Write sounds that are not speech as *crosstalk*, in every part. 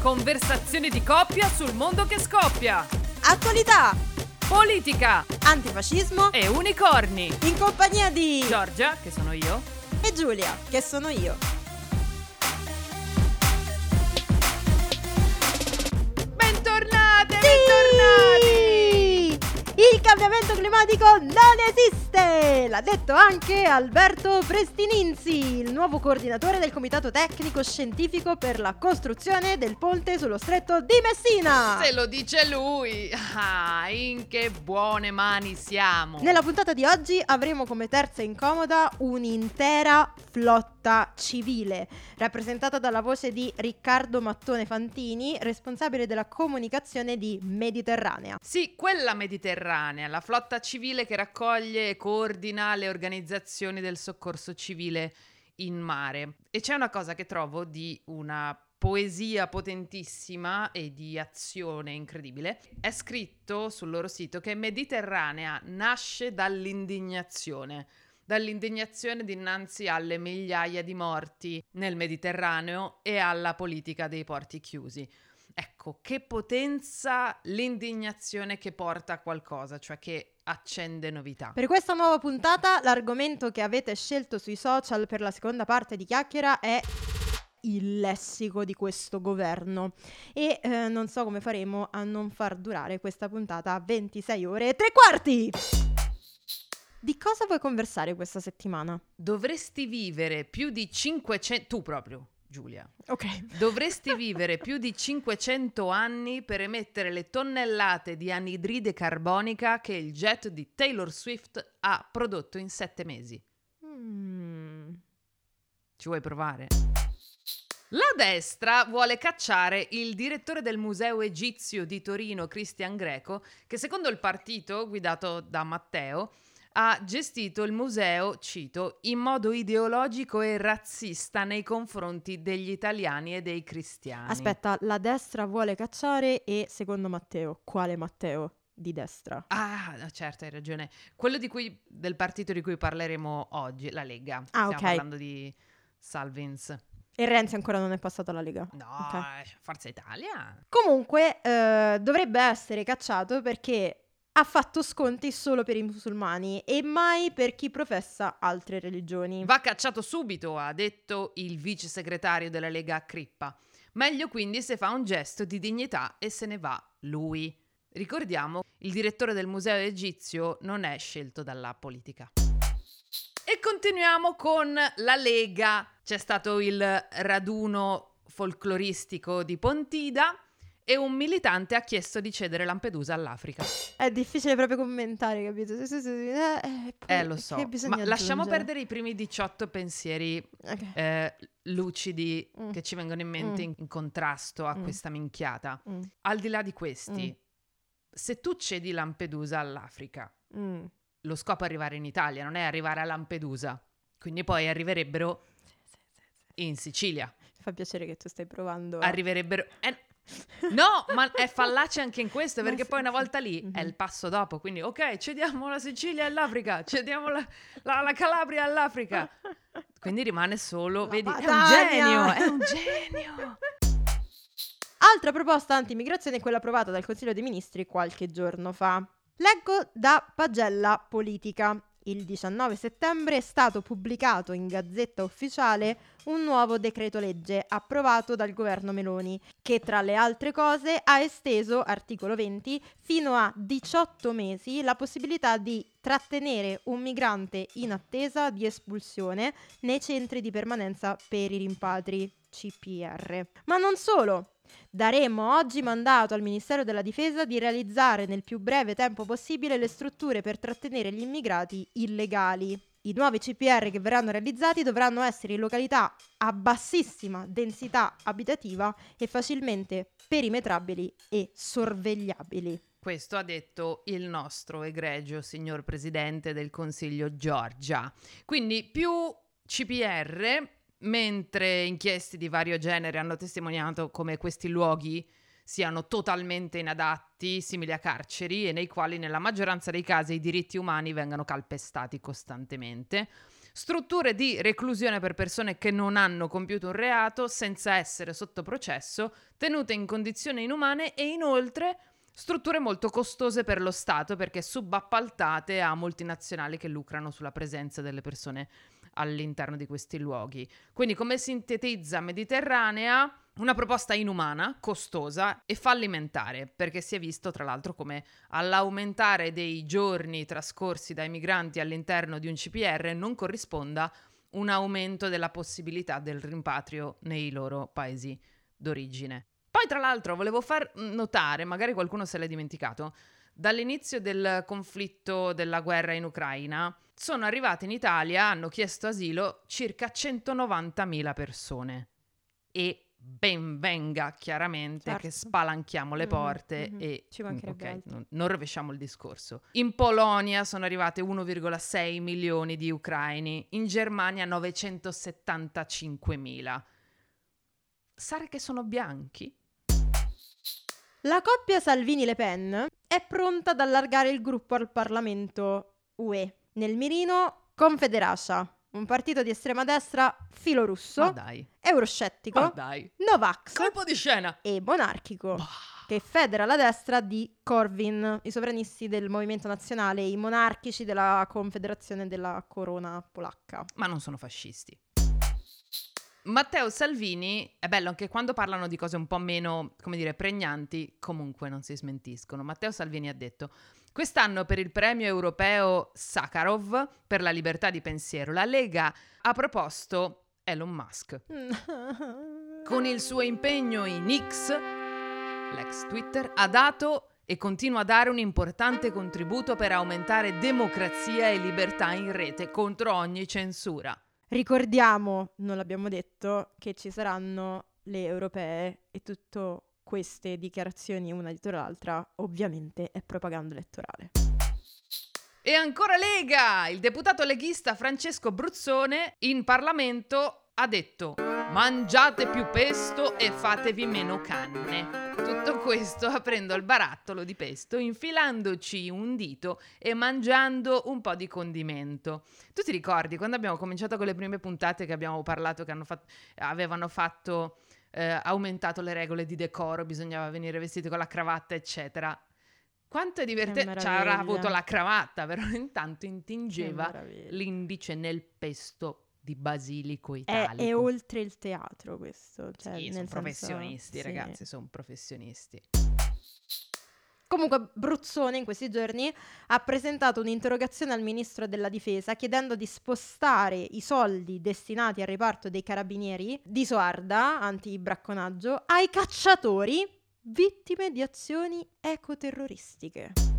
Conversazioni di coppia sul mondo che scoppia. Attualità, Politica antifascismo e unicorni. in compagnia di Giorgia, che sono io. e Giulia, che sono io. Cambiamento climatico non esiste! L'ha detto anche Alberto Prestininzi, il nuovo coordinatore del Comitato Tecnico Scientifico per la costruzione del ponte sullo stretto di Messina. Se lo dice lui. Ah, in che buone mani siamo. Nella puntata di oggi avremo come terza incomoda un'intera flotta civile, rappresentata dalla voce di Riccardo Mattone Fantini, responsabile della comunicazione di Mediterranea. Sì, quella mediterranea, la flotta civile che raccoglie e coordina le organizzazioni del soccorso civile in mare. E c'è una cosa che trovo di una poesia potentissima e di azione incredibile. È scritto sul loro sito che Mediterranea nasce dall'indignazione. Dall'indignazione dinanzi alle migliaia di morti nel Mediterraneo e alla politica dei porti chiusi. Ecco, che potenza l'indignazione che porta a qualcosa, cioè che accende novità. Per questa nuova puntata l'argomento che avete scelto sui social per la seconda parte di Chiacchiera è il lessico di questo governo e eh, non so come faremo a non far durare questa puntata a 26 ore e tre quarti. Di cosa vuoi conversare questa settimana? Dovresti vivere più di 500... Tu proprio, Giulia. Ok. Dovresti *laughs* vivere più di 500 anni per emettere le tonnellate di anidride carbonica che il jet di Taylor Swift ha prodotto in sette mesi. Mm. Ci vuoi provare? La destra vuole cacciare il direttore del Museo Egizio di Torino, Christian Greco, che secondo il partito guidato da Matteo ha gestito il museo, cito, in modo ideologico e razzista nei confronti degli italiani e dei cristiani. Aspetta, la destra vuole cacciare e secondo Matteo, quale Matteo? Di destra. Ah, certo, hai ragione. Quello di cui, del partito di cui parleremo oggi, la Lega. Ah, Stiamo ok. parlando di Salvins. E Renzi ancora non è passato alla Lega. No, Ok. eh, Forza Italia. Comunque eh, dovrebbe essere cacciato perché ha fatto sconti solo per i musulmani e mai per chi professa altre religioni. Va cacciato subito, ha detto il vice segretario della Lega Crippa. Meglio quindi se fa un gesto di dignità e se ne va lui. Ricordiamo, il direttore del museo egizio non è scelto dalla politica. E continuiamo con la Lega. C'è stato il raduno folcloristico di Pontida e un militante ha chiesto di cedere Lampedusa all'Africa. È difficile proprio commentare, capito? Eh, eh, Eh, lo so, ma lasciamo perdere i primi 18 pensieri Ok. eh, lucidi Mm. che ci vengono in mente Mm. in, in contrasto a Mm. questa minchiata. Mm, Al di là di questi, Mm. se tu cedi Lampedusa all'Africa, mm. lo scopo è arrivare in Italia, non è arrivare a Lampedusa. Quindi poi arriverebbero in Sicilia. Mi fa piacere che tu stai provando. Arriverebbero... eh, no, ma è fallace anche in questo, perché poi una volta lì è Mhm. il passo dopo. Quindi, ok, cediamo la Sicilia all'Africa, cediamo la, la- la Calabria all'Africa. Quindi rimane solo, La vedi, è un genio, è un *laughs* genio. Altra proposta anti-immigrazione è quella approvata dal Consiglio dei Ministri qualche giorno fa. Leggo da Pagella Politica. Il 19 settembre è stato pubblicato in Gazzetta Ufficiale un nuovo decreto legge approvato dal governo Meloni, che tra le altre cose ha esteso, articolo 20, fino a 18 mesi la possibilità di trattenere un migrante in attesa di espulsione nei centri di permanenza per i rimpatri, CPR. Ma non solo. Daremo oggi mandato al Ministero della Difesa di realizzare nel più breve tempo possibile le strutture per trattenere gli immigrati illegali. I nuovi CPR che verranno realizzati dovranno essere in località a bassissima densità abitativa e facilmente perimetrabili e sorvegliabili. Questo ha detto il nostro egregio signor Presidente del Consiglio Giorgia. Quindi più CPR, mentre inchieste di vario genere hanno testimoniato come questi luoghi siano totalmente inadatti, simili a carceri, e nei quali nella maggioranza dei casi i diritti umani vengano calpestati costantemente. strutture di reclusione per persone che non hanno compiuto un reato senza essere sotto processo, tenute in condizioni inumane e inoltre strutture molto costose per lo Stato perché subappaltate a multinazionali che lucrano sulla presenza delle persone all'interno di questi luoghi. Quindi come sintetizza Mediterranea? Una proposta inumana, costosa e fallimentare, perché si è visto tra l'altro come all'aumentare dei giorni trascorsi dai migranti all'interno di un CPR non corrisponda un aumento della possibilità del rimpatrio nei loro paesi d'origine. Poi tra l'altro volevo far notare, magari qualcuno se l'è dimenticato, dall'inizio del conflitto della guerra in Ucraina sono arrivate in Italia, hanno chiesto asilo circa 190.000 persone e ben venga chiaramente certo. che spalanchiamo le porte mm-hmm, e Ci okay, non, non rovesciamo il discorso. In Polonia sono arrivate 1,6 milioni di ucraini, in Germania 975.000. Sarà che sono bianchi? La coppia Salvini-Le Pen è pronta ad allargare il gruppo al Parlamento UE. Nel mirino Confederascia, un partito di estrema destra filorusso, Ma dai. euroscettico, Ma dai. Novax Colpo di scena. e monarchico. Bah. Che federa la destra di Corvin, i sovranisti del Movimento Nazionale, i monarchici della Confederazione della Corona Polacca. Ma non sono fascisti. Matteo Salvini, è bello anche quando parlano di cose un po' meno, come dire, pregnanti, comunque non si smentiscono. Matteo Salvini ha detto: Quest'anno per il premio europeo Sakharov per la libertà di pensiero, la Lega ha proposto Elon Musk. *laughs* Con il suo impegno in X, l'ex Twitter, ha dato e continua a dare un importante contributo per aumentare democrazia e libertà in rete contro ogni censura. Ricordiamo, non l'abbiamo detto, che ci saranno le europee e tutto queste dichiarazioni una dietro l'altra ovviamente è propaganda elettorale. E ancora Lega! Il deputato leghista Francesco Bruzzone in Parlamento ha detto mangiate più pesto e fatevi meno canne. Tutto questo aprendo il barattolo di pesto, infilandoci un dito e mangiando un po' di condimento. Tu ti ricordi quando abbiamo cominciato con le prime puntate che abbiamo parlato che fatto, avevano fatto eh, aumentato le regole di decoro, bisognava venire vestiti con la cravatta, eccetera. Quanto è divertente, cioè, avrà avuto la cravatta, però *laughs* intanto intingeva l'indice nel pesto di basilico italico. È, è oltre il teatro questo. Cioè, sì, sono professionisti, sì. ragazzi, sono professionisti. Comunque Bruzzone in questi giorni ha presentato un'interrogazione al ministro della difesa chiedendo di spostare i soldi destinati al riparto dei carabinieri di Soarda, anti-bracconaggio, ai cacciatori vittime di azioni ecoterroristiche.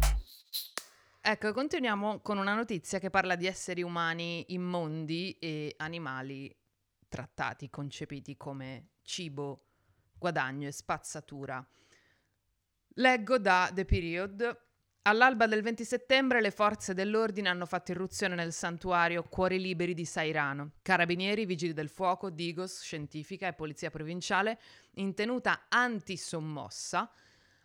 Ecco, continuiamo con una notizia che parla di esseri umani immondi e animali trattati, concepiti come cibo, guadagno e spazzatura. Leggo da The Period. All'alba del 20 settembre le forze dell'ordine hanno fatto irruzione nel santuario Cuori Liberi di Sairano. Carabinieri, vigili del fuoco, Digos, scientifica e polizia provinciale, in tenuta antisommossa,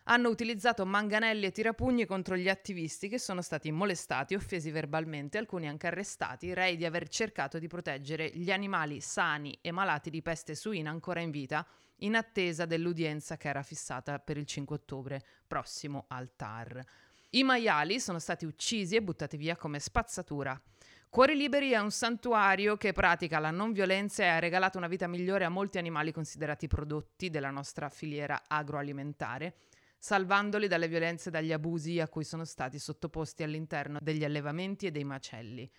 hanno utilizzato manganelli e tirapugni contro gli attivisti che sono stati molestati, offesi verbalmente, alcuni anche arrestati, rei di aver cercato di proteggere gli animali sani e malati di peste suina ancora in vita in attesa dell'udienza che era fissata per il 5 ottobre prossimo al TAR. I maiali sono stati uccisi e buttati via come spazzatura. Cuori Liberi è un santuario che pratica la non violenza e ha regalato una vita migliore a molti animali considerati prodotti della nostra filiera agroalimentare, salvandoli dalle violenze e dagli abusi a cui sono stati sottoposti all'interno degli allevamenti e dei macelli.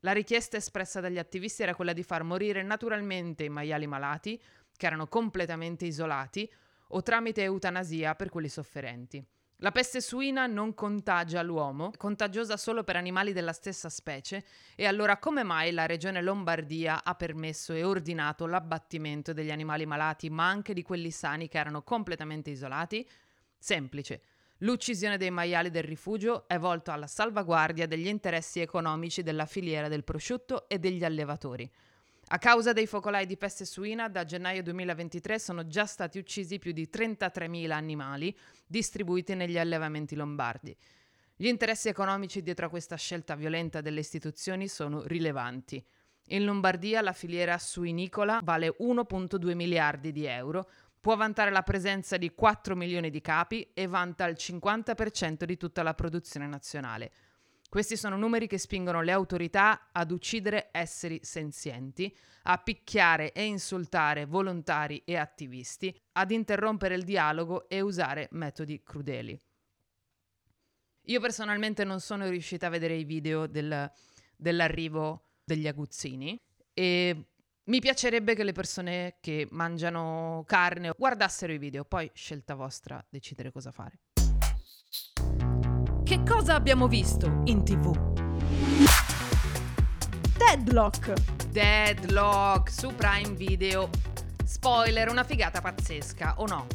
La richiesta espressa dagli attivisti era quella di far morire naturalmente i maiali malati, che erano completamente isolati, o tramite eutanasia per quelli sofferenti. La peste suina non contagia l'uomo, è contagiosa solo per animali della stessa specie, e allora come mai la regione Lombardia ha permesso e ordinato l'abbattimento degli animali malati, ma anche di quelli sani che erano completamente isolati? Semplice. L'uccisione dei maiali del rifugio è volto alla salvaguardia degli interessi economici della filiera del prosciutto e degli allevatori. A causa dei focolai di peste suina, da gennaio 2023 sono già stati uccisi più di 33.000 animali distribuiti negli allevamenti lombardi. Gli interessi economici dietro a questa scelta violenta delle istituzioni sono rilevanti. In Lombardia la filiera suinicola vale 1,2 miliardi di euro, può vantare la presenza di 4 milioni di capi e vanta il 50% di tutta la produzione nazionale. Questi sono numeri che spingono le autorità ad uccidere esseri senzienti, a picchiare e insultare volontari e attivisti, ad interrompere il dialogo e usare metodi crudeli. Io personalmente non sono riuscita a vedere i video del, dell'arrivo degli aguzzini e mi piacerebbe che le persone che mangiano carne guardassero i video, poi scelta vostra decidere cosa fare. Che cosa abbiamo visto in tv? Deadlock. Deadlock su Prime Video. Spoiler, una figata pazzesca, o no?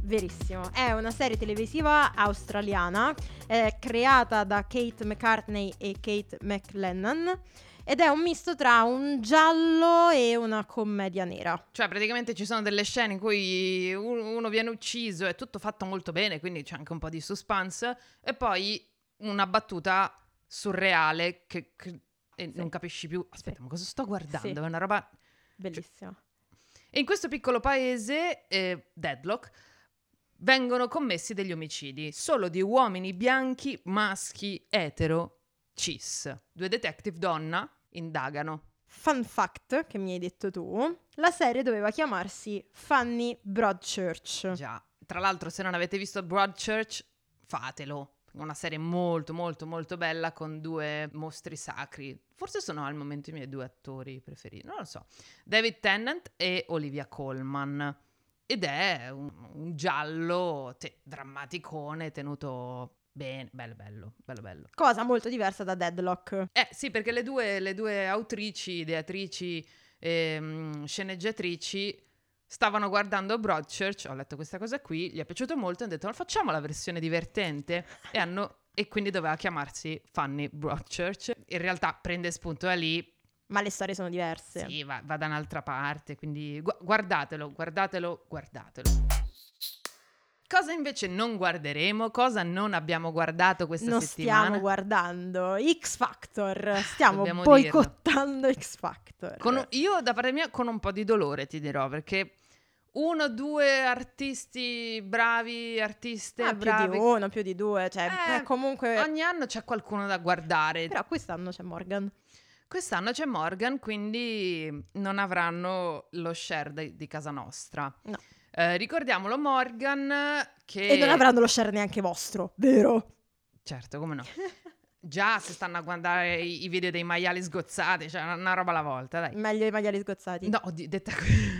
Verissimo, è una serie televisiva australiana eh, creata da Kate McCartney e Kate McLennan ed è un misto tra un giallo e una commedia nera. Cioè, praticamente ci sono delle scene in cui uno viene ucciso, è tutto fatto molto bene, quindi c'è anche un po' di suspense, e poi una battuta surreale che, che sì. non capisci più. Aspetta, sì. ma cosa sto guardando? Sì. È una roba bellissima. Cioè... E in questo piccolo paese, eh, Deadlock, vengono commessi degli omicidi solo di uomini bianchi, maschi, etero, cis. Due detective donna indagano. Fun fact che mi hai detto tu, la serie doveva chiamarsi Fanny Broadchurch. Già, tra l'altro se non avete visto Broadchurch, fatelo. Una serie molto molto molto bella con due mostri sacri. Forse sono al momento i miei due attori preferiti, non lo so. David Tennant e Olivia Colman ed è un, un giallo te, drammaticone tenuto bene, bello, bello, bello, bello. Cosa molto diversa da Deadlock. Eh sì, perché le due, le due autrici, ideatrici, ehm, sceneggiatrici stavano guardando Broadchurch, ho letto questa cosa qui, gli è piaciuto molto e hanno detto ma facciamo la versione divertente e, hanno, e quindi doveva chiamarsi Funny Broadchurch. In realtà prende spunto da lì ma le storie sono diverse. Sì, va, va da un'altra parte, quindi gu- guardatelo, guardatelo, guardatelo. Cosa invece non guarderemo? Cosa non abbiamo guardato questa non settimana? Non stiamo guardando X Factor, stiamo boicottando X Factor. Con, io da parte mia con un po' di dolore ti dirò, perché uno, due artisti bravi, artiste ah, bravi. più di uno, più di due, cioè eh, comunque... Ogni anno c'è qualcuno da guardare. Però quest'anno c'è Morgan. Quest'anno c'è Morgan, quindi non avranno lo share de- di casa nostra. No. Eh, ricordiamolo Morgan che... E non avranno lo share neanche vostro, vero? Certo, come no. Già si stanno a guardare i, i, video dei maiali sgozzati, cioè una, una, roba alla volta, dai. Meglio i maiali sgozzati. No, di, detta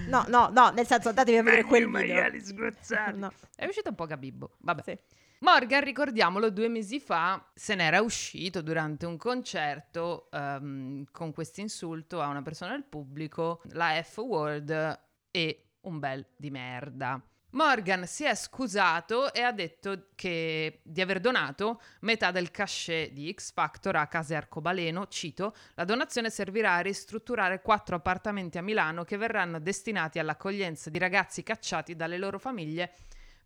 No, no, no, nel senso andatevi a vedere quel video. i maiali sgozzati. no. È uscito un po' Gabibbo, vabbè. Sì. Morgan, ricordiamolo, due mesi fa se n'era uscito durante un concerto um, con questo insulto a una persona del pubblico, la F-word e un bel di merda. Morgan si è scusato e ha detto che, di aver donato metà del cachet di X Factor a Case Arcobaleno. Cito: La donazione servirà a ristrutturare quattro appartamenti a Milano che verranno destinati all'accoglienza di ragazzi cacciati dalle loro famiglie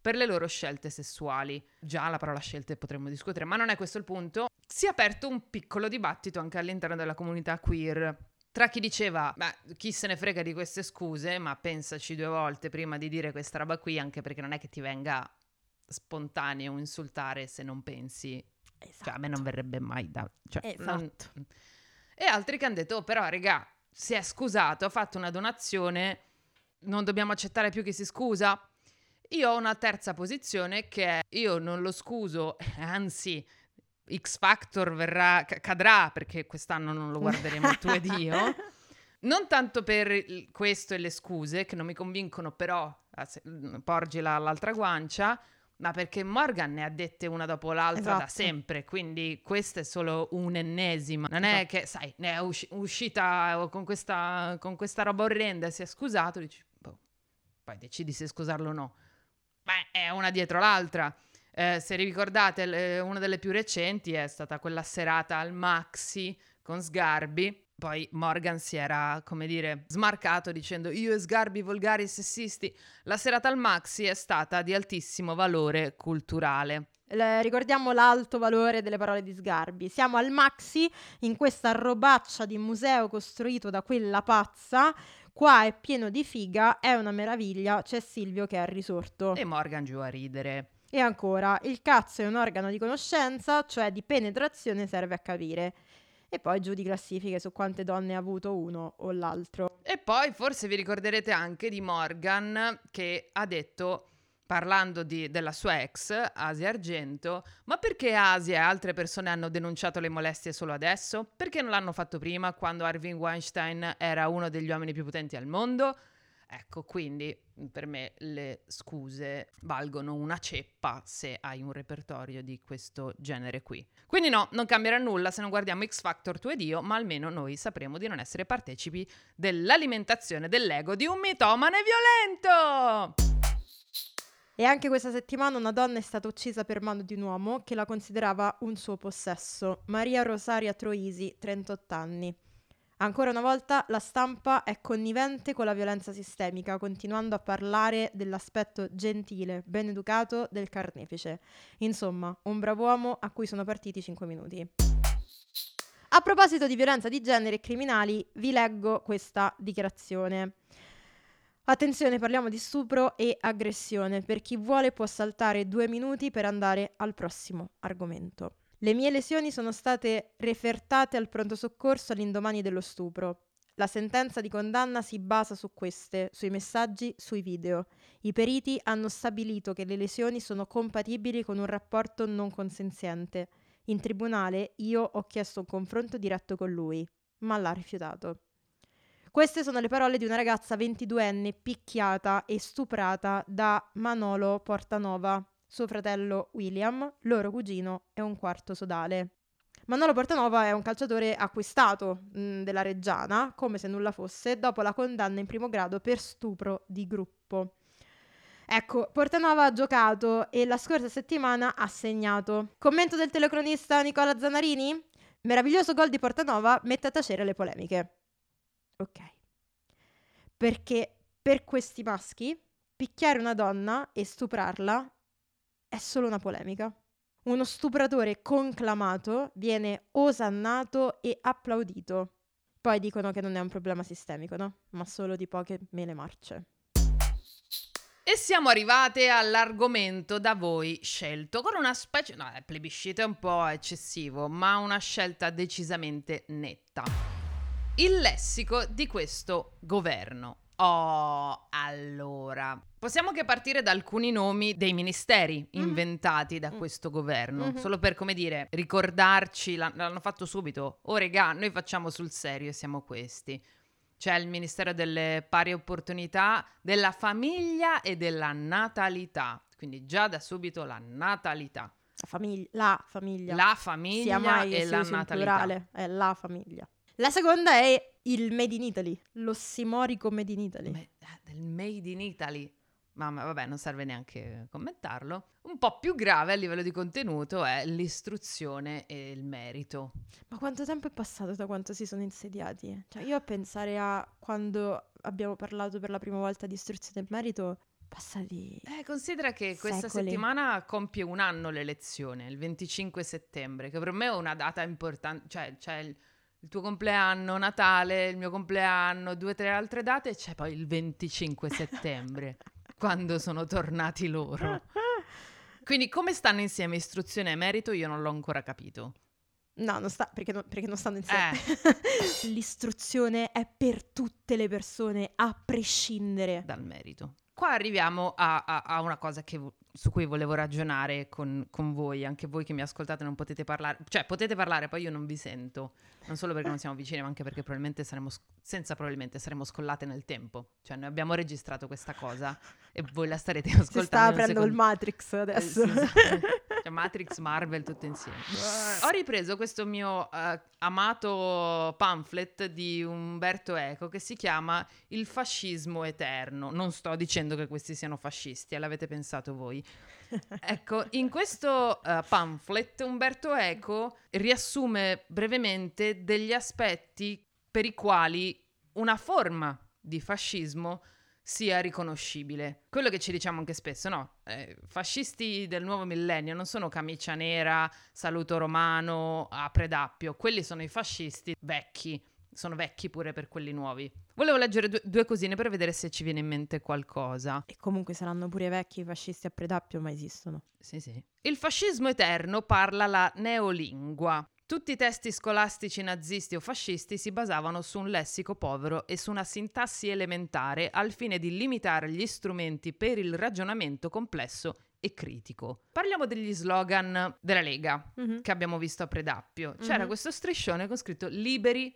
per le loro scelte sessuali. Già la parola scelte potremmo discutere, ma non è questo il punto. Si è aperto un piccolo dibattito anche all'interno della comunità queer. Tra chi diceva, ma chi se ne frega di queste scuse, ma pensaci due volte prima di dire questa roba qui, anche perché non è che ti venga spontaneo insultare se non pensi. Esatto. Cioè, a me non esatto. verrebbe mai da... Cioè, esatto. Non... E altri che hanno detto, oh, però, regà, si è scusato, ha fatto una donazione, non dobbiamo accettare più che si scusa? Io ho una terza posizione che è io non lo scuso, *laughs* anzi X Factor verrà, cadrà perché quest'anno non lo guarderemo tu ed io. *laughs* Non tanto per questo e le scuse che non mi convincono, però mm, porgila all'altra guancia, ma perché Morgan ne ha dette una dopo l'altra esatto. da sempre, quindi questa è solo un'ennesima. Non esatto. è che, sai, ne è usci- uscita con questa, con questa roba orrenda e si è scusato, dici, boh, poi decidi se scusarlo o no. Beh, è una dietro l'altra. Eh, se ricordate, l- una delle più recenti è stata quella serata al Maxi con Sgarbi. Poi Morgan si era, come dire, smarcato dicendo io e Sgarbi volgari sessisti. La serata al Maxi è stata di altissimo valore culturale. Le- ricordiamo l'alto valore delle parole di Sgarbi. Siamo al Maxi, in questa robaccia di museo costruito da quella pazza. Qua è pieno di figa, è una meraviglia. C'è Silvio che è risorto. E Morgan giù a ridere. E ancora, il cazzo è un organo di conoscenza, cioè di penetrazione serve a capire. E poi giù di classifiche su quante donne ha avuto uno o l'altro. E poi forse vi ricorderete anche di Morgan che ha detto, parlando di- della sua ex, Asia Argento, ma perché Asia e altre persone hanno denunciato le molestie solo adesso? Perché non l'hanno fatto prima, quando Harvey Weinstein era uno degli uomini più potenti al mondo? Ecco, quindi per me le scuse valgono una ceppa se hai un repertorio di questo genere qui. Quindi no, non cambierà nulla se non guardiamo X Factor tu ed io, ma almeno noi sapremo di non essere partecipi dell'alimentazione dell'ego di un mitomane violento! E anche questa settimana una donna è stata uccisa per mano di un uomo che la considerava un suo possesso, Maria Rosaria Troisi, 38 anni. Ancora una volta la stampa è connivente con la violenza sistemica, continuando a parlare dell'aspetto gentile, ben educato del carnefice. Insomma, un bravo uomo a cui sono partiti 5 minuti. A proposito di violenza di genere e criminali, vi leggo questa dichiarazione. Attenzione, parliamo di stupro e aggressione. Per chi vuole può saltare due minuti per andare al prossimo argomento. Le mie lesioni sono state refertate al pronto soccorso all'indomani dello stupro. La sentenza di condanna si basa su queste, sui messaggi, sui video. I periti hanno stabilito che le lesioni sono compatibili con un rapporto non consenziente. In tribunale io ho chiesto un confronto diretto con lui, ma l'ha rifiutato. Queste sono le parole di una ragazza 22enne picchiata e stuprata da Manolo Portanova, suo fratello William, loro cugino e un quarto sodale. Manolo Portanova è un calciatore acquistato mh, della Reggiana, come se nulla fosse, dopo la condanna in primo grado per stupro di gruppo. Ecco, Portanova ha giocato e la scorsa settimana ha segnato. Commento del telecronista Nicola Zanarini? Meraviglioso gol di Portanova mette a tacere le polemiche. Ok. Perché per questi maschi picchiare una donna e stuprarla è solo una polemica. Uno stupratore conclamato viene osannato e applaudito. Poi dicono che non è un problema sistemico, no? Ma solo di poche mele marce. E siamo arrivate all'argomento da voi scelto, con una specie, no, il plebiscito è un po' eccessivo, ma una scelta decisamente netta. Il lessico di questo governo. Oh, allora, possiamo che partire da alcuni nomi dei ministeri Mhm. inventati da Mm. questo governo, Mhm. solo per, come dire, ricordarci, l'han- l'hanno fatto subito. Oh, regà, noi facciamo sul serio e siamo questi. C'è il Ministero delle Pari Opportunità, della Famiglia e della Natalità. Quindi già da subito la natalità. La famiglia, la famiglia. La famiglia e la natalità. plurale, è la famiglia. La seconda è il Made in Italy, l'ossimorico Made in Italy. Me- eh, del Made in Italy. Mamma, vabbè, non serve neanche commentarlo. Un po' più grave a livello di contenuto è l'istruzione e il merito. Ma quanto tempo è passato da quanto si sono insediati? Cioè, io a pensare a quando abbiamo parlato per la prima volta di istruzione e merito, passati... Eh, considera che questa Secoli. settimana compie un anno l'elezione, il 25 settembre, che per me è una data importante, cioè c'è il, il tuo compleanno, Natale, il mio compleanno, due o tre altre date e c'è poi il 25 settembre, *laughs* quando sono tornati loro. Quindi come stanno insieme istruzione e merito io non l'ho ancora capito. No, non sta, perché, non- perché non stanno insieme. Eh. *laughs* L'istruzione è per tutte le persone, a prescindere. dal merito. Qua arriviamo a, a- a una cosa che su cui volevo ragionare con, con voi, anche voi che mi ascoltate non potete parlare, cioè potete parlare, poi io non vi sento, non solo perché non siamo vicini, ma anche perché probabilmente saremo, senza probabilmente saremo scollate nel tempo, cioè noi abbiamo registrato questa cosa e voi la starete ascoltando. Si sta aprendo il. Matrix Eh, adesso. sì, esatto. Matrix, Marvel, tutto insieme. Ho ripreso questo mio eh, amato pamphlet di Umberto Eco che si chiama Il fascismo eterno. Non sto dicendo che questi siano fascisti, eh, l'avete pensato voi. *laughs* Ecco, in questo eh, pamphlet Umberto Eco riassume brevemente degli aspetti per i quali una forma di fascismo sia riconoscibile. Quello che ci diciamo anche spesso, no? Eh, fascisti del nuovo millennio non sono camicia nera, saluto romano, a predappio, quelli sono i fascisti vecchi, sono vecchi pure per quelli nuovi. Volevo leggere due, due, cosine per vedere se ci viene in mente qualcosa. E comunque saranno pure vecchi i fascisti a predappio, ma esistono. Sì, sì. Il fascismo eterno parla la neolingua. Tutti i testi scolastici nazisti o fascisti si basavano su un lessico povero e su una sintassi elementare al fine di limitare gli strumenti per il ragionamento complesso e critico. Parliamo degli slogan della Lega mm-hmm. che abbiamo visto a Predappio. C'era mm-hmm. questo striscione con scritto liberi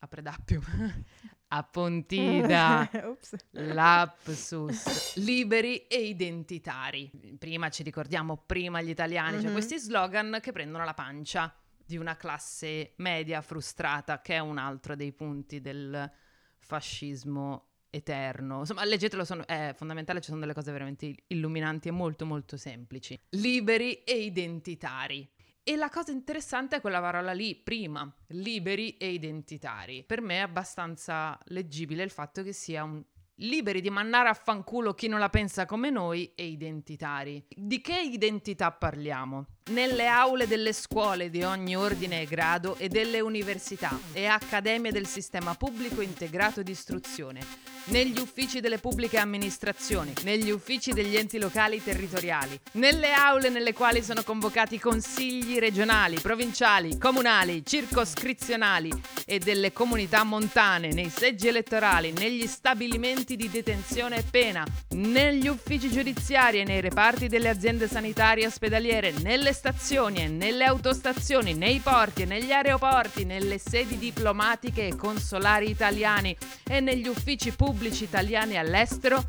a Predappio. *laughs* a Pontida, *laughs* lapsus, liberi e identitari. Prima ci ricordiamo, prima gli italiani, mm-hmm. cioè questi slogan che prendono la pancia di una classe media frustrata, che è un altro dei punti del fascismo eterno. Insomma, leggetelo, sono, è fondamentale, ci sono delle cose veramente illuminanti e molto molto semplici. Liberi e identitari. E la cosa interessante è quella parola lì, prima, liberi e identitari. Per me è abbastanza leggibile il fatto che sia un liberi di mandare a fanculo chi non la pensa come noi e identitari. Di che identità parliamo? Nelle aule delle scuole di ogni ordine e grado e delle università e accademie del sistema pubblico integrato di istruzione, negli uffici delle pubbliche amministrazioni, negli uffici degli enti locali territoriali, nelle aule nelle quali sono convocati consigli regionali, provinciali, comunali, circoscrizionali e delle comunità montane, nei seggi elettorali, negli stabilimenti di detenzione e pena, negli uffici giudiziari e nei reparti delle aziende sanitarie e ospedaliere, nelle stazioni e nelle autostazioni, nei porti e negli aeroporti, nelle sedi diplomatiche e consolari italiani e negli uffici pubblici italiani all'estero,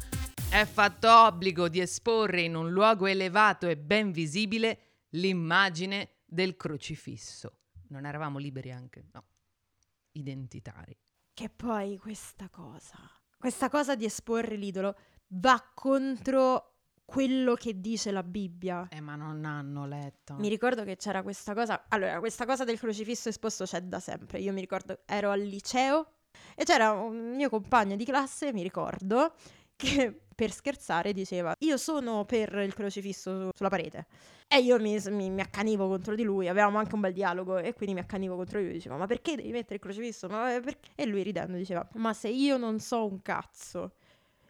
è fatto obbligo di esporre in un luogo elevato e ben visibile l'immagine del crocifisso. Non eravamo liberi anche? No. Identitari. Che poi questa cosa, questa cosa di esporre l'idolo va contro quello che dice la Bibbia. Eh, ma non hanno letto. Mi ricordo che c'era questa cosa. Allora, questa cosa del crocifisso esposto c'è da sempre. Io mi ricordo, ero al liceo e c'era un mio compagno di classe, mi ricordo, che per scherzare diceva: Io sono per il crocifisso sulla parete. E io mi, mi, mi, accanivo contro di lui, avevamo anche un bel dialogo e quindi mi accanivo contro lui. Dicevo: Ma perché devi mettere il crocifisso? E lui ridendo diceva: Ma se io non so un cazzo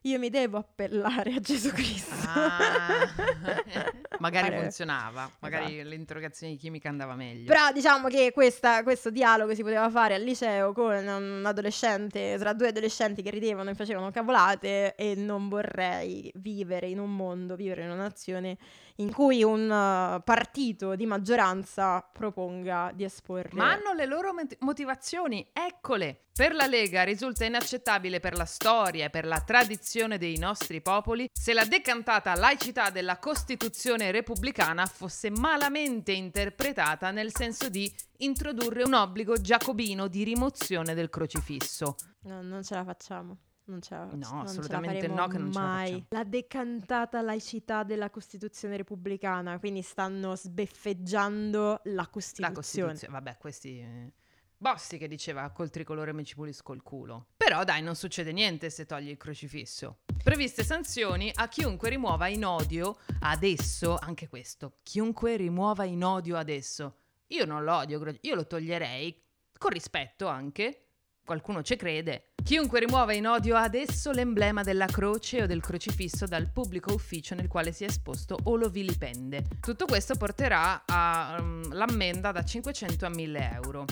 io mi devo appellare a Gesù Cristo. Ah, *laughs* magari Pare. funzionava, magari esatto. l'interrogazione di chimica andava meglio. Però diciamo che questa, questo dialogo si poteva fare al liceo con un adolescente, tra due adolescenti che ridevano e facevano cavolate e non vorrei vivere in un mondo, vivere in una nazione in cui un uh, partito di maggioranza proponga di esporre. Ma hanno le loro motivazioni, eccole. Per la Lega risulta inaccettabile per la storia e per la tradizione dei nostri popoli se la decantata laicità della Costituzione repubblicana fosse malamente interpretata nel senso di introdurre un obbligo giacobino di rimozione del crocifisso. No, non ce la facciamo. Non ce la No, non assolutamente no, che non mai. ce la La decantata laicità della Costituzione repubblicana, quindi stanno sbeffeggiando la Costituzione. La Costituzione, vabbè, questi... Eh, Bossi che diceva col tricolore mi ci pulisco il culo. Però dai, non succede niente se togli il crocifisso. Previste sanzioni a chiunque rimuova in odio adesso, anche questo, chiunque rimuova in odio adesso. Io non lo odio, io lo toglierei, con rispetto anche, qualcuno ci crede. Chiunque rimuova in odio adesso l'emblema della croce o del crocifisso dal pubblico ufficio nel quale si è esposto o lo vilipende. Tutto questo porterà all'ammenda um, da 500 a 1000 euro.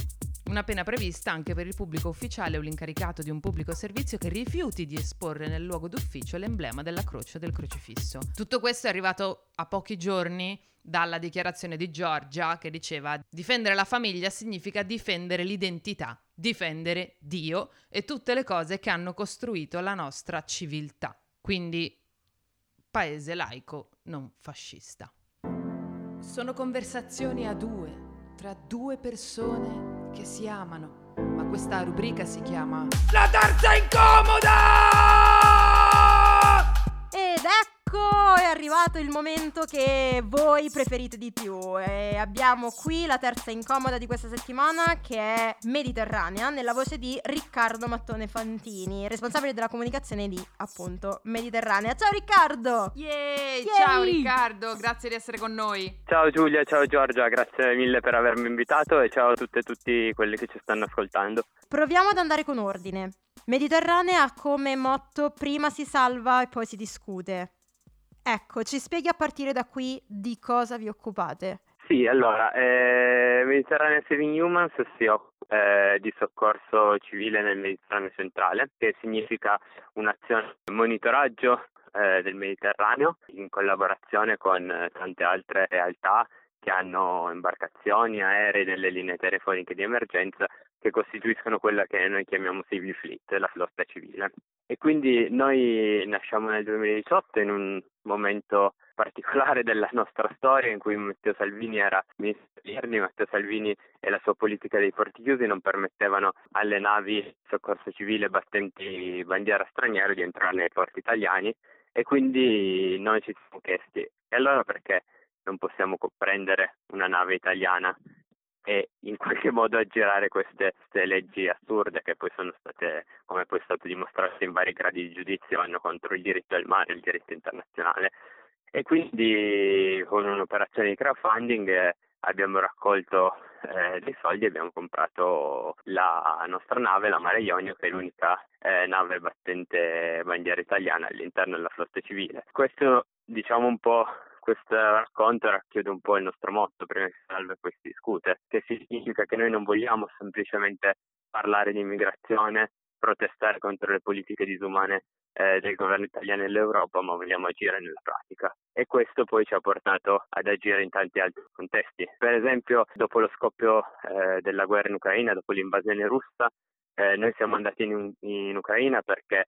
Una pena prevista anche per il pubblico ufficiale o l'incaricato di un pubblico servizio che rifiuti di esporre nel luogo d'ufficio l'emblema della croce o del crocifisso. Tutto questo è arrivato a pochi giorni dalla dichiarazione di Giorgia che diceva difendere la famiglia significa difendere l'identità, difendere Dio e tutte le cose che hanno costruito la nostra civiltà. Quindi paese laico non fascista. Sono conversazioni a due, tra due persone che si amano, ma questa rubrica si chiama La terza incomoda! Ed ecco è arrivata arrivato il momento che voi preferite di più. E abbiamo qui la terza incomoda di questa settimana che è Mediterranea, nella voce di Riccardo Mattone Fantini, responsabile della comunicazione di appunto Mediterranea. Ciao Riccardo! Yay! Yay! Ciao Riccardo, grazie di essere con noi. Ciao Giulia, ciao Giorgia, grazie mille per avermi invitato e ciao a tutte e tutti quelli che ci stanno ascoltando. Proviamo ad andare con ordine. Mediterranea ha come motto prima si salva e poi si discute. Ecco, ci spieghi a partire da qui di cosa vi occupate? Sì, allora, eh, Mediterranea Saving Humans si occupa eh, di soccorso civile nel Mediterraneo centrale, che significa un'azione di monitoraggio eh, del Mediterraneo in collaborazione con tante altre realtà che hanno imbarcazioni, aerei, delle linee telefoniche di emergenza che costituiscono quella che noi chiamiamo Civil Fleet, la flotta civile. E quindi noi nasciamo nel 2018 in un momento particolare della nostra storia in cui Matteo Salvini era ministro degli interni, Matteo Salvini e la sua politica dei porti chiusi non permettevano alle navi soccorso civile battenti bandiera straniera di entrare nei porti italiani e quindi noi ci siamo chiesti e allora perché non possiamo prendere una nave italiana e in qualche modo aggirare queste, queste, leggi assurde che poi sono state, come poi è stato dimostrato in vari gradi di giudizio, vanno contro il diritto del mare, il diritto internazionale. E quindi con un'operazione di crowdfunding eh, abbiamo raccolto eh, dei soldi e abbiamo comprato la nostra nave, la Mare Ionio, che è l'unica eh, nave battente bandiera italiana all'interno della flotta civile. Questo diciamo un po' questo racconto racchiude un po' il nostro motto, prima si salve e poi si discute, che significa che noi non vogliamo semplicemente parlare di immigrazione, protestare contro le politiche disumane eh, del governo italiano e dell'Europa, ma vogliamo agire nella pratica. E questo poi ci ha portato ad agire in tanti altri contesti. Per esempio, dopo lo scoppio eh, della guerra in Ucraina, dopo l'invasione russa, eh, noi siamo andati in, in Ucraina perché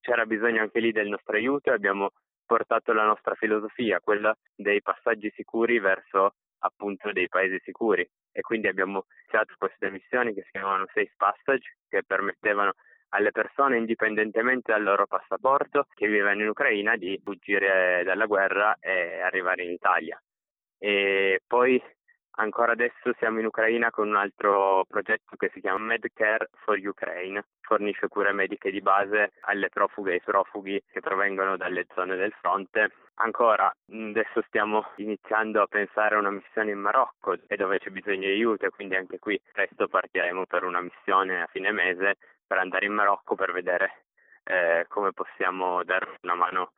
c'era bisogno anche lì del nostro aiuto e abbiamo portato la nostra filosofia, quella dei passaggi sicuri verso appunto dei paesi sicuri e quindi abbiamo iniziato queste missioni che si chiamano Safe Passage che permettevano alle persone indipendentemente dal loro passaporto che vivevano in Ucraina di fuggire dalla guerra e arrivare in Italia. E poi Ancora adesso siamo in Ucraina con un altro progetto che si chiama Medcare for Ukraine. Fornisce cure mediche di base alle profughe e ai profughi che provengono dalle zone del fronte. Ancora, adesso stiamo iniziando a pensare a una missione in Marocco e dove c'è bisogno di aiuto, quindi anche qui presto partiremo per una missione a fine mese per andare in Marocco per vedere eh, come possiamo dare una mano.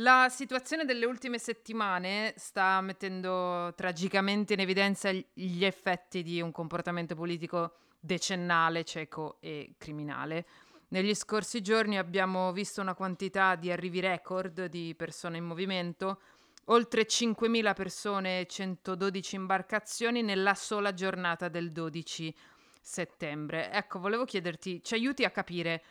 La situazione delle ultime settimane sta mettendo tragicamente in evidenza gli effetti di un comportamento politico decennale, cieco e criminale. Negli scorsi giorni abbiamo visto una quantità di arrivi record di persone in movimento, oltre 5.000 persone e 112 imbarcazioni nella sola giornata del 12 settembre. Ecco, volevo chiederti, ci aiuti a capire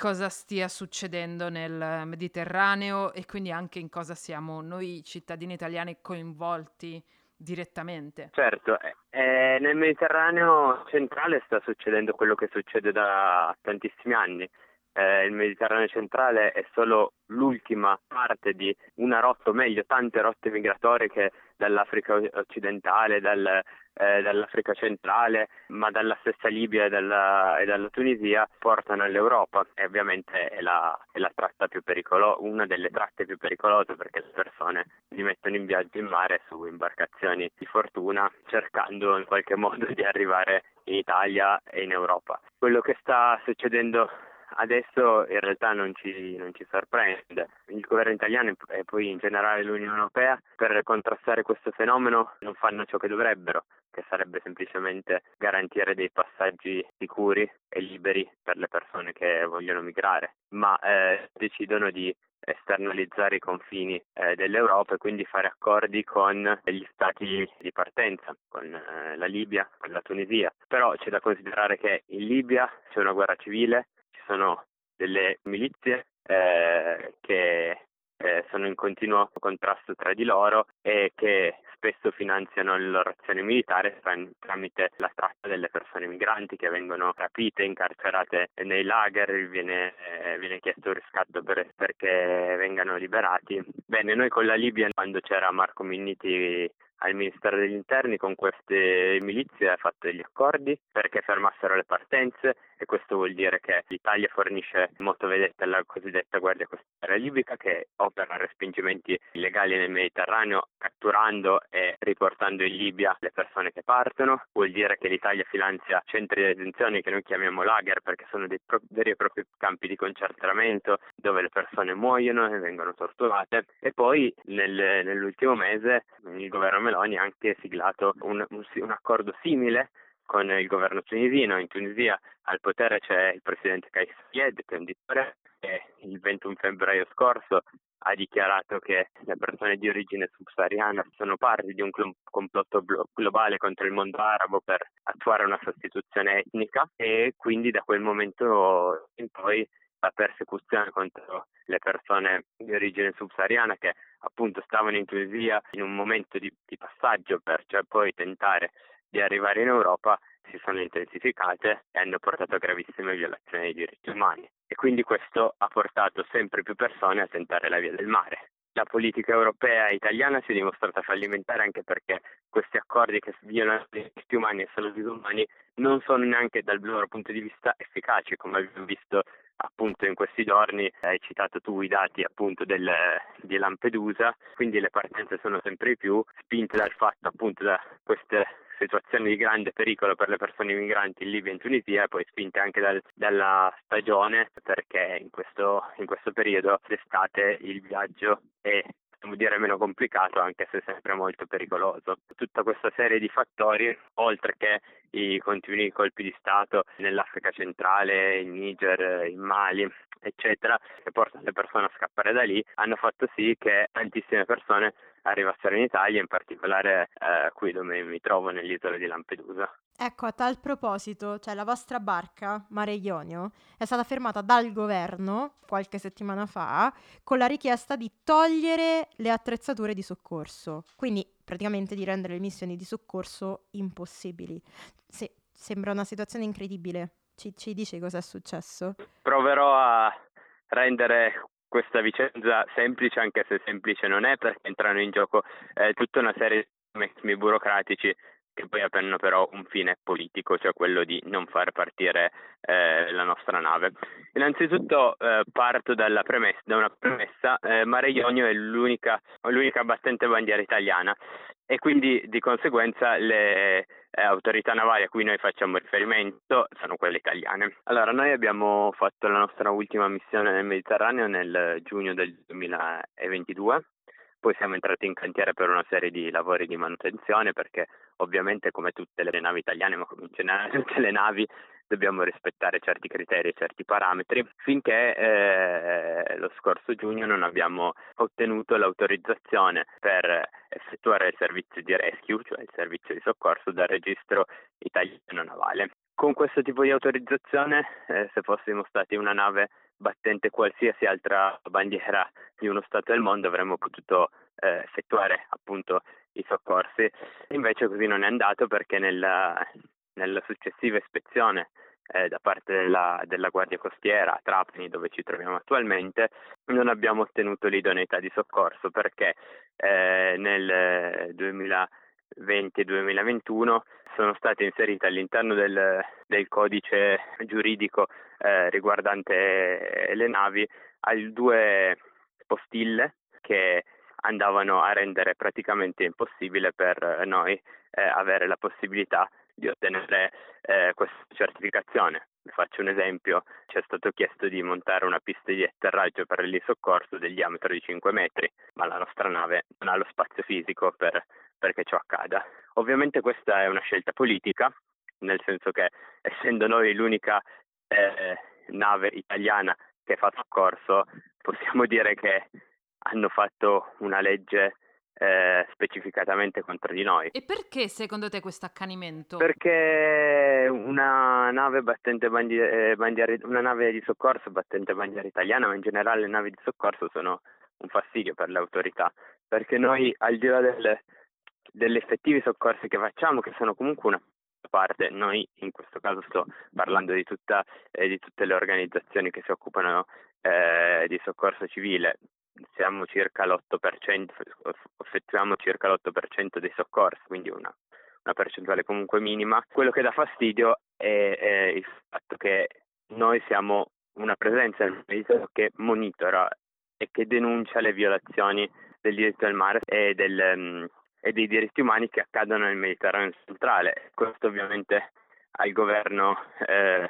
cosa stia succedendo nel Mediterraneo e quindi anche in cosa siamo noi cittadini italiani coinvolti direttamente. Certo, eh, eh, nel Mediterraneo centrale sta succedendo quello che succede da tantissimi anni. Eh, il Mediterraneo centrale è solo l'ultima parte di una rotta, o meglio, tante rotte migratorie che dall'Africa occidentale, dal, eh, dall'Africa centrale, ma dalla stessa Libia e dalla, e dalla Tunisia portano all'Europa e ovviamente è la, è la più pericolosa, una delle tratte più pericolose perché le persone si mettono in viaggio in mare su imbarcazioni di fortuna cercando in qualche *laughs* modo di arrivare in Italia e in Europa. Quello che sta succedendo adesso in realtà non ci, non ci, sorprende. Il governo italiano e poi in generale l'Unione Europea per contrastare questo fenomeno non fanno ciò che dovrebbero, che sarebbe semplicemente garantire dei passaggi sicuri e liberi per le persone che vogliono migrare, ma eh, decidono di esternalizzare i confini eh, dell'Europa e quindi fare accordi con gli stati di partenza, con eh, la Libia, con la Tunisia. Però c'è da considerare che in Libia c'è una guerra civile, sono delle milizie eh, che eh, sono in continuo contrasto tra di loro e che spesso finanziano le loro azioni militari tramite la tratta delle persone migranti che vengono rapite, incarcerate nei lager, viene, eh, viene chiesto un riscatto per, perché vengano liberati. Bene, noi con la Libia quando c'era Marco Minniti al Ministero degli Interni con queste milizie ha fatto degli accordi perché fermassero le partenze e questo vuol dire che l'Italia fornisce motovedette alla cosiddetta Guardia Costiera Libica che opera respingimenti illegali nel Mediterraneo catturando e riportando in Libia le persone che partono. Vuol dire che l'Italia finanzia centri di detenzione che noi chiamiamo lager perché sono dei pro- veri e propri campi di concentramento dove le persone muoiono e vengono torturate. E poi nel, nell'ultimo mese il governo Meloni ha anche siglato un, un, un accordo simile con il governo tunisino. In Tunisia al potere c'è il presidente Kais Saied, che è un dittore, e il 21 febbraio scorso ha dichiarato che le persone di origine subsahariana sono parte di un complotto globale contro il mondo arabo per attuare una sostituzione etnica e quindi da quel momento in poi la persecuzione contro le persone di origine subsahariana che appunto stavano in Tunisia in un momento di, di passaggio per cioè poi tentare di arrivare in Europa si sono intensificate e hanno portato a gravissime violazioni dei diritti umani e quindi questo ha portato sempre più persone a tentare la via del mare. La politica europea e italiana si è dimostrata fallimentare anche perché questi accordi che violano i diritti umani e sono disumani non sono neanche dal loro punto di vista efficaci, come abbiamo visto appunto in questi giorni hai citato tu i dati appunto del, di Lampedusa, quindi le partenze sono sempre di più spinte dal fatto appunto da queste situazioni di grande pericolo per le persone migranti in Libia e in Tunisia poi spinte anche dal, dalla stagione perché in questo, in questo periodo d'estate il viaggio è possiamo dire meno complicato anche se sempre molto pericoloso. Tutta questa serie di fattori, oltre che i continui colpi di Stato nell'Africa centrale, in Niger, in Mali, eccetera, che portano le persone a scappare da lì, hanno fatto sì che tantissime persone arrivassero in Italia, in particolare eh, qui dove mi trovo nell'isola di Lampedusa. Ecco, a tal proposito, cioè la vostra barca, Mare Ionio, è stata fermata dal governo qualche settimana fa con la richiesta di togliere le attrezzature di soccorso, quindi praticamente di rendere le missioni di soccorso impossibili. Se, sembra una situazione incredibile. Ci, ci dici cosa è successo? Proverò a rendere questa vicenda semplice, anche se semplice non è, perché entrano in gioco eh, tutta una serie di meccanismi burocratici che poi hanno però un fine politico, cioè quello di non far partire eh, la nostra nave. Innanzitutto eh, parto premessa, da una premessa, eh, Mare Ionio è l'unica, l'unica battente bandiera italiana e quindi di conseguenza le eh, autorità navali a cui noi facciamo riferimento sono quelle italiane. Allora, noi abbiamo fatto la nostra ultima missione nel Mediterraneo nel giugno del 2022 poi siamo entrati in cantiere per una serie di lavori di manutenzione perché ovviamente come tutte le navi italiane, ma come in generale *laughs* tutte le navi, dobbiamo rispettare certi criteri e certi parametri, finché eh, lo scorso giugno non abbiamo ottenuto l'autorizzazione per effettuare il servizio di rescue, cioè il servizio di soccorso dal registro italiano navale. Con questo tipo di autorizzazione, eh, se fossimo stati una nave battente qualsiasi altra bandiera di uno Stato del mondo avremmo potuto eh, effettuare appunto i soccorsi. Invece così non è andato perché nella, nella successiva ispezione eh, da parte della, della, Guardia Costiera a Trapani, dove ci troviamo attualmente, non abbiamo ottenuto l'idoneità di soccorso perché eh, nel 2020 2021 sono state inserite all'interno del, del codice giuridico eh, riguardante le navi due postille che andavano a rendere praticamente impossibile per noi eh, avere la possibilità di ottenere eh, questa certificazione. Vi faccio un esempio, ci è stato chiesto di montare una pista di atterraggio per il soccorso del diametro di 5 metri, ma la nostra nave non ha lo spazio fisico per, perché ciò accada. Ovviamente questa è una scelta politica, nel senso che essendo noi l'unica eh, nave italiana che fa soccorso, possiamo dire che hanno fatto una legge eh, specificatamente contro di noi. E perché secondo te questo accanimento? Perché una nave battente bandiera, eh, bandiera, una nave di soccorso battente bandiera italiana, ma in generale le navi di soccorso sono un fastidio per le autorità, perché noi al di là del degli effettivi soccorsi che facciamo, che sono comunque una parte, noi in questo caso sto parlando di, tutta, eh, di tutte le organizzazioni che si occupano eh, di soccorso civile, siamo circa l'8%, effettuiamo circa l'8% dei soccorsi, quindi una, una percentuale comunque minima. Quello che dà fastidio è, è il fatto che noi siamo una presenza nel Mediterraneo che monitora e che denuncia le violazioni del diritto del mare e, del, um, e dei diritti umani che accadono nel Mediterraneo centrale. Questo ovviamente al governo eh,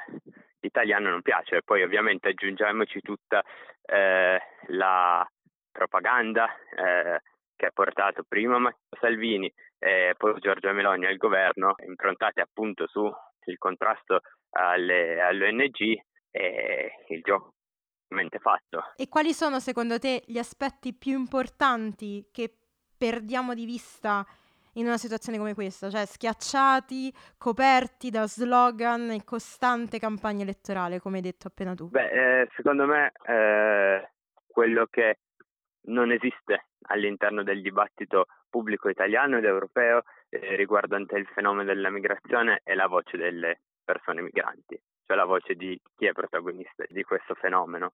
italiano non piace. Poi ovviamente aggiungiamoci tutta eh, la propaganda eh, che ha portato prima Matteo Salvini e poi Giorgia Meloni al governo, improntate appunto sul contrasto alle, alle ONG e il gioco fatto. E quali sono secondo te gli aspetti più importanti che perdiamo di vista in una situazione come questa? Cioè schiacciati, coperti da slogan e costante campagna elettorale, come hai detto appena tu? Beh, eh, secondo me eh, quello che non esiste all'interno del dibattito pubblico italiano ed europeo eh, riguardante il fenomeno della migrazione è la voce delle persone migranti cioè la voce di chi è protagonista di questo fenomeno.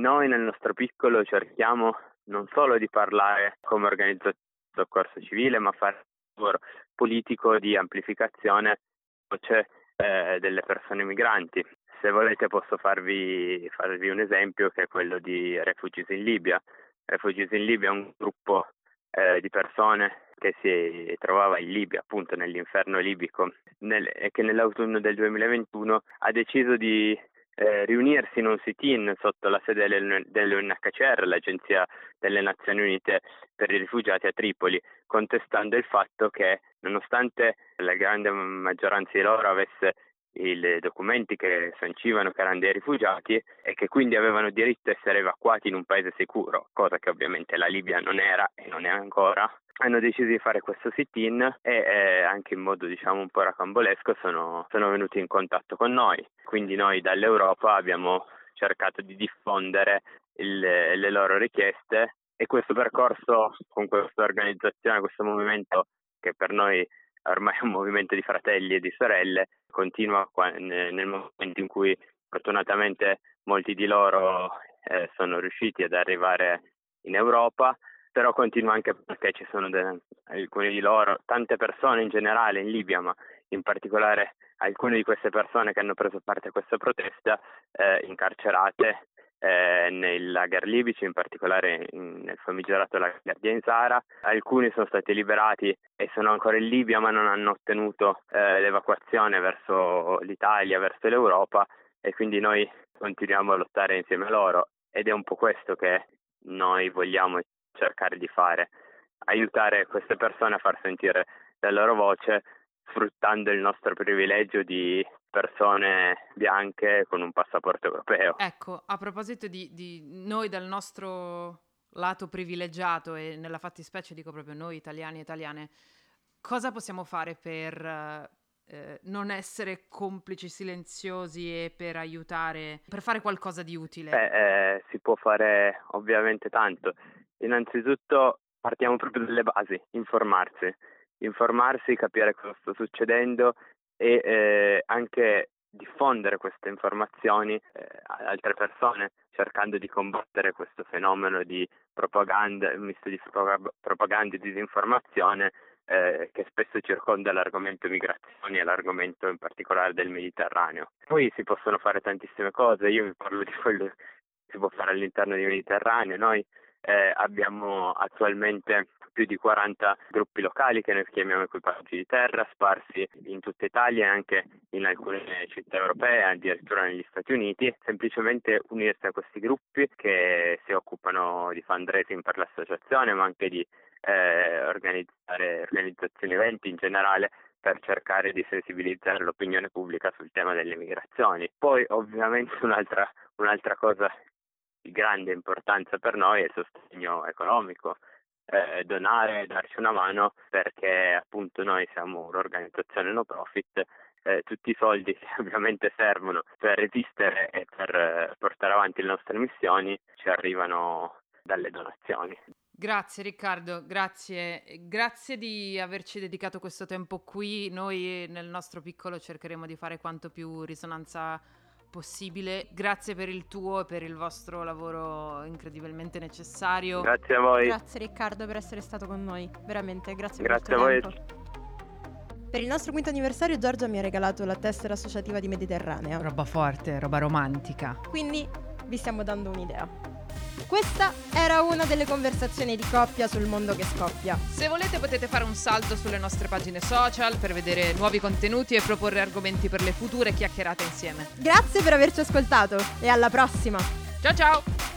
Noi nel nostro piccolo cerchiamo non solo di parlare come organizzazione soccorso civile, ma fare un lavoro politico di amplificazione voce eh, delle persone migranti. Se volete posso farvi, farvi un esempio che è quello di Refugees in Libia. Refugees in Libia è un gruppo eh, di persone che si trovava in Libia, appunto nell'inferno libico, nel, che nell'autunno del 2021 ha deciso di eh, riunirsi in un sit-in sotto la sede dell'UNHCR, l'Agenzia delle Nazioni Unite per i rifugiati a Tripoli, contestando il fatto che nonostante la grande maggioranza di loro avesse i documenti che sancivano che erano dei rifugiati e che quindi avevano diritto a essere evacuati in un paese sicuro, cosa che ovviamente la Libia non era e non è ancora. Hanno deciso di fare questo sit-in e eh, anche in modo diciamo un po' racambolesco sono, sono venuti in contatto con noi. Quindi noi dall'Europa abbiamo cercato di diffondere il, le loro richieste e questo percorso con questa organizzazione, questo movimento che per noi ormai è un movimento di fratelli e di sorelle, continua nel momento in cui fortunatamente molti di loro eh, sono riusciti ad arrivare in Europa, però continua anche perché ci sono de- alcuni di loro, tante persone in generale in Libia, ma in particolare alcune di queste persone che hanno preso parte a questa protesta eh, incarcerate eh, nei lager libici, in particolare in, nel famigerato lager di Enzara. Alcuni sono stati liberati e sono ancora in Libia ma non hanno ottenuto eh, l'evacuazione verso l'Italia, verso l'Europa e quindi noi continuiamo a lottare insieme a loro ed è un po' questo che noi vogliamo cercare di fare, aiutare queste persone a far sentire la loro voce sfruttando il nostro privilegio di persone bianche con un passaporto europeo. Ecco, a proposito di, di noi dal nostro lato privilegiato e nella fattispecie dico proprio noi italiani e italiane, cosa possiamo fare per eh, non essere complici silenziosi e per aiutare, per fare qualcosa di utile? Beh, eh, si può fare ovviamente tanto. Innanzitutto partiamo proprio dalle basi, informarsi, informarsi, capire cosa sta succedendo e eh, anche diffondere queste informazioni eh, ad altre persone, cercando di combattere questo fenomeno di propaganda, misto di propaganda e disinformazione eh, che spesso circonda l'argomento migrazioni e l'argomento in particolare del Mediterraneo. Poi si possono fare tantissime cose, io vi parlo di quello che si può fare all'interno del Mediterraneo, noi eh, abbiamo attualmente più di 40 gruppi locali che noi chiamiamo equipaggi di terra, sparsi in tutta Italia e anche in alcune città europee, addirittura negli Stati Uniti. Semplicemente unirsi a questi gruppi che si occupano di fundraising per l'associazione, ma anche di eh, organizzare organizzazioni eventi in generale per cercare di sensibilizzare l'opinione pubblica sul tema delle migrazioni. Poi ovviamente *laughs* un'altra, un'altra cosa grande importanza per noi è il sostegno economico eh, donare, darci una mano perché appunto noi siamo un'organizzazione no profit eh, tutti i soldi *laughs* che ovviamente servono per resistere e per eh, portare avanti le nostre missioni ci arrivano dalle donazioni. Grazie Riccardo, grazie. Grazie di averci dedicato questo tempo qui. Noi nel nostro piccolo cercheremo di fare quanto più risonanza possibile. Grazie per il tuo e per il vostro lavoro incredibilmente necessario. Grazie a voi. Grazie Riccardo per essere stato con noi, veramente, grazie, Grazie per a il voi. tuo tempo. Per il nostro quinto anniversario Giorgia mi ha regalato la tessera associativa di Mediterranea, Roba forte, roba romantica. quindi vi stiamo dando un'idea. Questa era una delle conversazioni di coppia sul mondo che scoppia. Se volete potete fare un salto sulle nostre pagine social per vedere nuovi contenuti e proporre argomenti per le future chiacchierate insieme. Grazie per averci ascoltato e alla prossima! Ciao ciao!